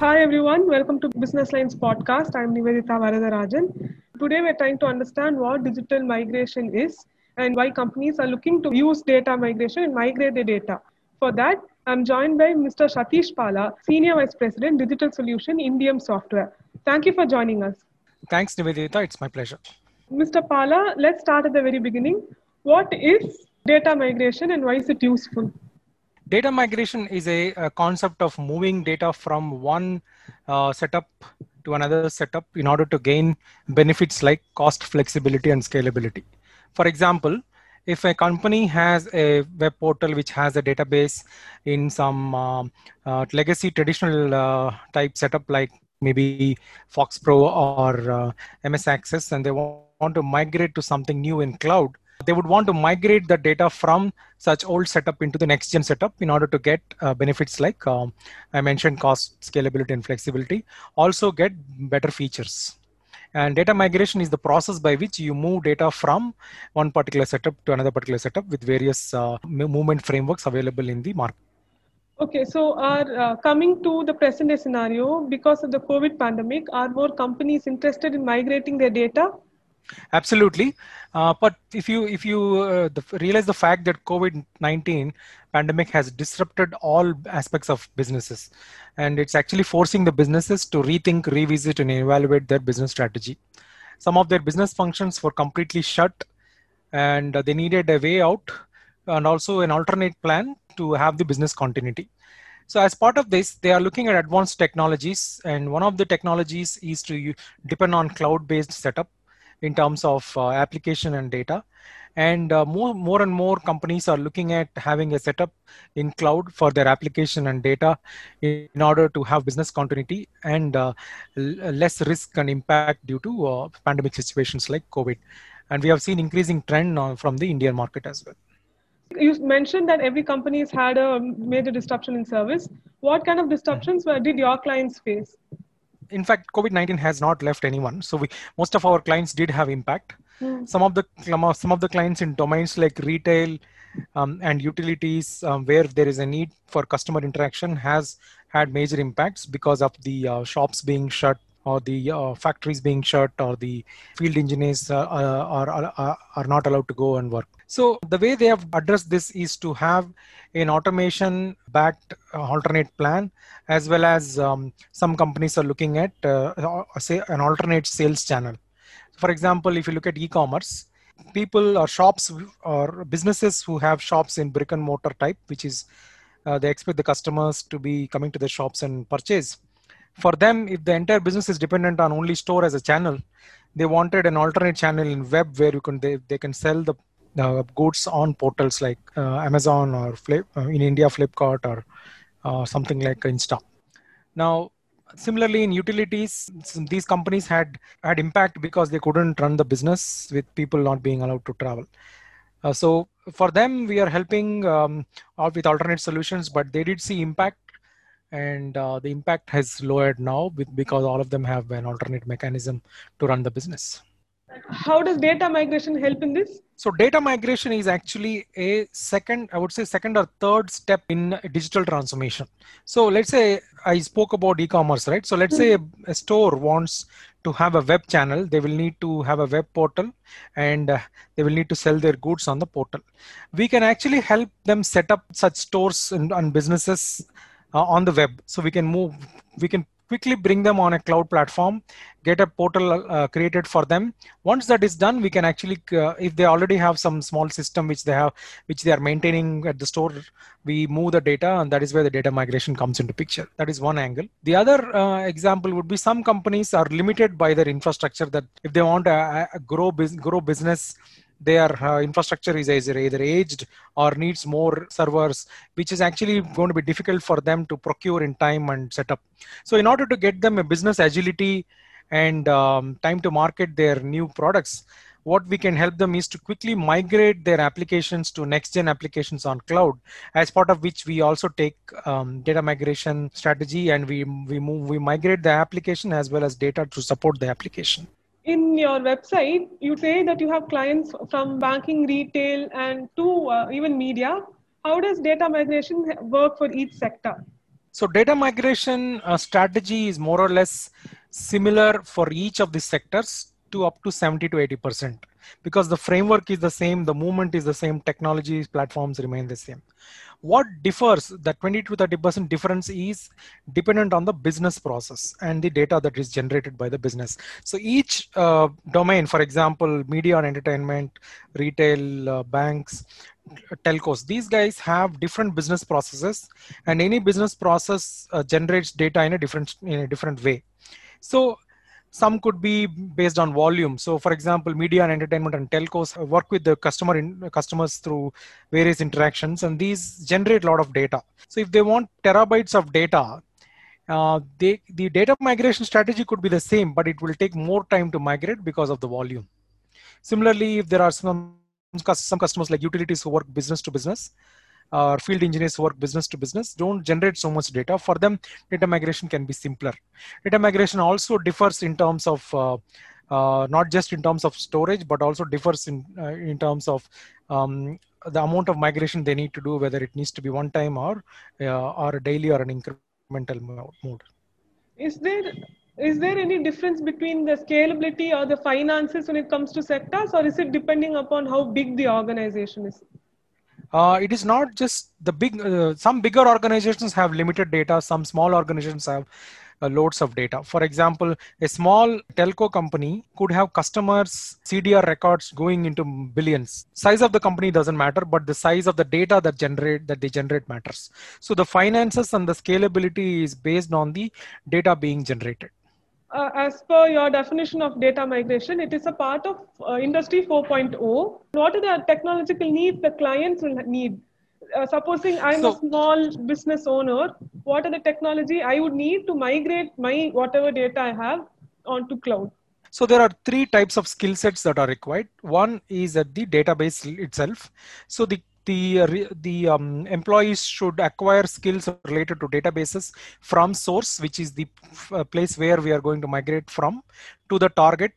Hi everyone, welcome to Business Lines podcast. I'm Nivedita Varadarajan. Today we're trying to understand what digital migration is and why companies are looking to use data migration and migrate their data. For that, I'm joined by Mr. Satish Pala, Senior Vice President, Digital Solution, Indium Software. Thank you for joining us. Thanks, Nivedita. It's my pleasure. Mr. Pala, let's start at the very beginning. What is data migration and why is it useful? Data migration is a, a concept of moving data from one uh, setup to another setup in order to gain benefits like cost flexibility and scalability. For example, if a company has a web portal which has a database in some uh, uh, legacy traditional uh, type setup like maybe FoxPro or uh, MS Access and they want to migrate to something new in cloud, they would want to migrate the data from such old setup into the next gen setup in order to get uh, benefits like um, I mentioned cost, scalability, and flexibility. Also get better features. And data migration is the process by which you move data from one particular setup to another particular setup with various uh, movement frameworks available in the market. Okay, so our uh, coming to the present day scenario, because of the COVID pandemic, are more companies interested in migrating their data absolutely. Uh, but if you if you uh, the, realize the fact that covid-19 pandemic has disrupted all aspects of businesses and it's actually forcing the businesses to rethink revisit and evaluate their business strategy. Some of their business functions were completely shut and they needed a way out and also an alternate plan to have the business continuity. So as part of this, they are looking at advanced technologies, and one of the technologies is to depend on cloud-based setup in terms of uh, application and data. And uh, more, more and more companies are looking at having a setup in cloud for their application and data in, order to have business continuity and uh, less risk and impact due to pandemic situations like COVID. And we have seen increasing trend from the Indian market as well. You mentioned that every company has had a major disruption in service. What kind of disruptions did your clients face? In fact covid-19 has not left anyone so we most of our clients did have impact mm. some of the some of the clients in domains like retail um, and utilities um, where there is a need for customer interaction has had major impacts because of the uh, shops being shut or the uh, factories being shut or the field engineers uh, uh are, are, are not allowed to go and work so the way they have addressed this is to have an automation backed uh, alternate plan, as well as um, some companies are looking at uh, uh, say an alternate sales channel. For example, if you look at e-commerce, people or shops or businesses who have shops in brick and mortar type, which is they expect the customers to be coming to the shops and purchase. For them, if the entire business is dependent on only store as a channel, they wanted an alternate channel in web where you can they, they can sell the goods on portals like uh, Amazon or Flip, uh, in India Flipkart or uh, something like Insta. Now, similarly in utilities, these companies had had impact because they couldn't run the business with people not being allowed to travel. Uh, so for them, we are helping um, out with alternate solutions, but they did see impact and uh, the impact has lowered now with, because all of them have an alternate mechanism to run the business. How does data migration help in this? So data migration is actually a second, I would say second or third step in digital transformation. So let's say I spoke about e-commerce, right? So let's say a, a, store wants to have a web channel. They will need to have a web portal and uh, they will need to sell their goods on the portal. We can actually help them set up such stores and, and businesses uh, on the web. So we can move, we can quickly bring them on a cloud platform, get a portal uh, created for them. Once that is done, we can actually, uh, if they already have some small system which they have, which they are maintaining at the store, we move the data and that is where the data migration comes into picture. That is one angle. The other uh, example would be some companies are limited by their infrastructure that if they want to grow, grow business, their uh, infrastructure is either, either aged or needs more servers, which is actually going to be difficult for them to procure in time and set up. So in order to get them a business agility and um, time to market their new products, what we can help them is to quickly migrate their applications to next gen applications on cloud as part of which we also take um, data migration strategy and we we move we migrate the application as well as data to support the application in your website, you say that you have clients from banking, retail, and to uh, even media. How does data migration work for each sector? So data migration uh, strategy is more or less similar for each of the sectors to up to 70 to 80 percent because the framework is the same, the movement is the same, technologies, platforms remain the same. What differs, the 20 to 30% difference is dependent on the business process and the data that is generated by the business. So each uh, domain, for example, media and entertainment, retail, uh, banks, telcos, these guys have different business processes and any business process uh, generates data in a different, in a different way. So some could be based on volume. So for example media and entertainment and telcos work with the customer in, customers through various interactions and these generate a lot of data. So if they want terabytes of data uh, they, the data migration strategy could be the same but it will take more time to migrate because of the volume. Similarly if there are some some customers like utilities who work business to business or field engineers work business to business don't generate so much data. For them, data migration can be simpler. Data migration also differs in terms of uh, uh, not just in terms of storage, but also differs in uh, in terms of um, the amount of migration they need to do, whether it needs to be one time or uh, or daily or an incremental mode. Is there is there any difference between the scalability or the finances when it comes to sectors, or is it depending upon how big the organization is? Uh, it is not just the big uh, some bigger organizations have limited data some small organizations have uh, loads of data. For example a small telco company could have customers cdr records going into billions. Size of the company doesn't matter but the size of the data that generate that they generate matters. So the finances and the scalability is based on the data being generated uh, as per your definition of data migration, it is a part of uh, Industry 4.0. What are the technological needs the clients will need? Uh, supposing I'm so, a small business owner, what are the technology I would need to migrate my whatever data I have onto cloud? So there are three types of skill sets that are required. One is at the database itself. So the the the um, employees should acquire skills related to databases from source which is the uh, place where we are going to migrate from to the target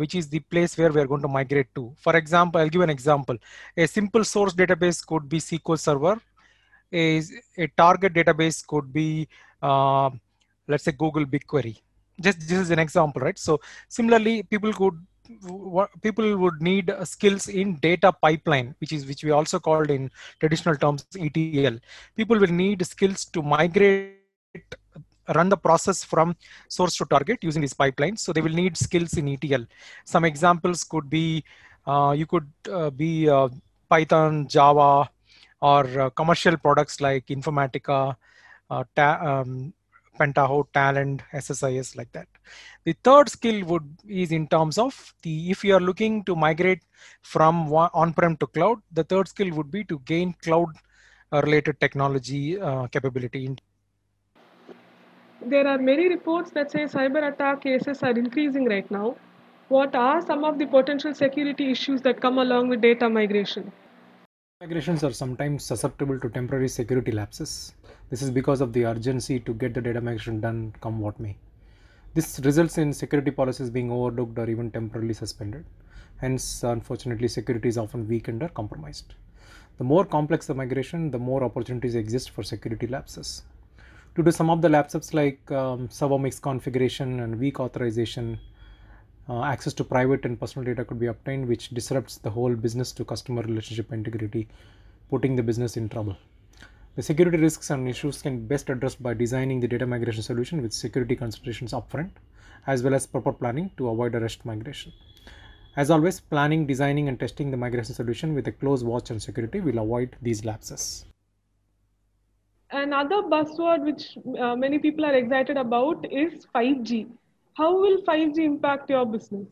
which is the place where we are going to migrate to. For example i'll give an example. A simple source database could be sql server. A, a target database could be uh, let's say google bigquery. Just this is an example right? So similarly people could people would need skills in data pipeline, which is which we also called in traditional terms ETL. People will need skills to migrate run the process from source to target using these pipelines. So they will need skills in ETL. Some examples could be uh, you could uh, be uh, Python, Java, or uh, commercial products like Informatica, uh, um, Pentaho, Talend, SSIS like that. The third skill would is in terms of the if you are looking to migrate from on-prem to cloud, the third skill would be to gain cloud uh, related technology uh, capability. There are many reports that say cyber attack cases are increasing right now. What are some of the potential security issues that come along with data migration? Migrations are sometimes susceptible to temporary security lapses. This is because of the urgency to get the data migration done come what may. This results in security policies being overlooked or even temporarily suspended. Hence, unfortunately, security is often weakened or compromised. The more complex the migration, the more opportunities exist for security lapses. To some of the lapses like um, server misconfiguration and weak authorization, uh, access to private and personal data could be obtained, which disrupts the whole business to customer relationship integrity, putting the business in trouble. The security risks and issues can be best addressed by designing the data migration solution with security considerations upfront, as well as proper planning to avoid a rushed migration. As always, planning, designing, and testing the migration solution with a close watch on security will avoid these lapses. Another buzzword which uh, many people are excited about is 5G. How will 5G impact your business?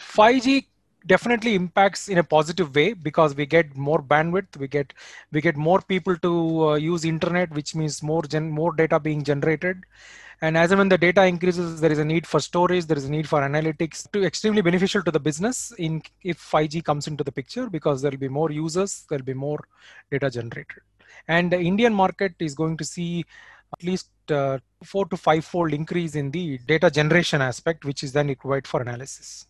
5G definitely impacts in a positive way because we get more bandwidth we get we get more people to uh, use internet which means more gen more data being generated and as and when the data increases there is a need for storage there is a need for analytics to extremely beneficial to the business in if 5g comes into the picture because there will be more users there will be more data generated and the indian market is going to see at least uh, four to five fold increase in the data generation aspect, which is then required for analysis.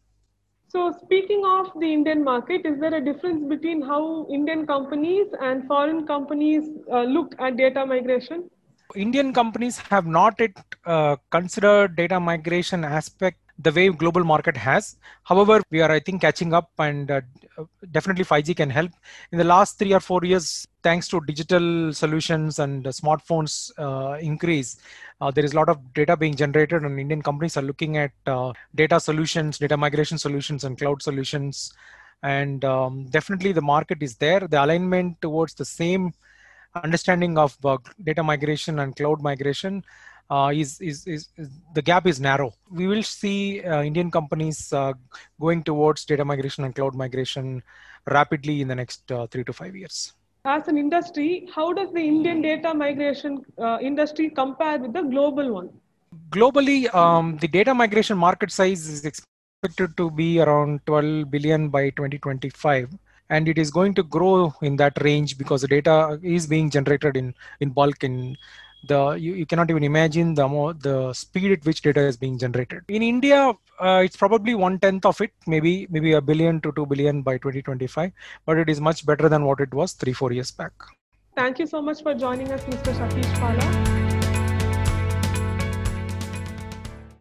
So speaking of the Indian market, is there a difference between how Indian companies and foreign companies uh, look at data migration? Indian companies have not yet uh, considered data migration aspect the way global market has. However, we are, I think, catching up and uh, definitely 5G can help. In the last three or four years, thanks to digital solutions and smartphones uh, increase, uh, there is a lot of data being generated and Indian companies are looking at uh, data solutions, data migration solutions and cloud solutions. And um, definitely the market is there. The alignment towards the same understanding of uh, data migration and cloud migration uh, is, is, is, is, the gap is narrow. We will see uh, Indian companies uh, going towards data migration and cloud migration rapidly in the next uh, three to five years. As an industry, how does the Indian data migration uh, industry compare with the global one? Globally, um, the data migration market size is expected to be around 12 billion by 2025 and it is going to grow in that range because the data is being generated in in bulk in the you, you cannot even imagine the more the speed at which data is being generated. In india uh, it's probably one tenth of it maybe maybe a billion to 2 billion by 2025 but it is much better than what it was three four years back. Thank you so much for joining us mr Satish Pala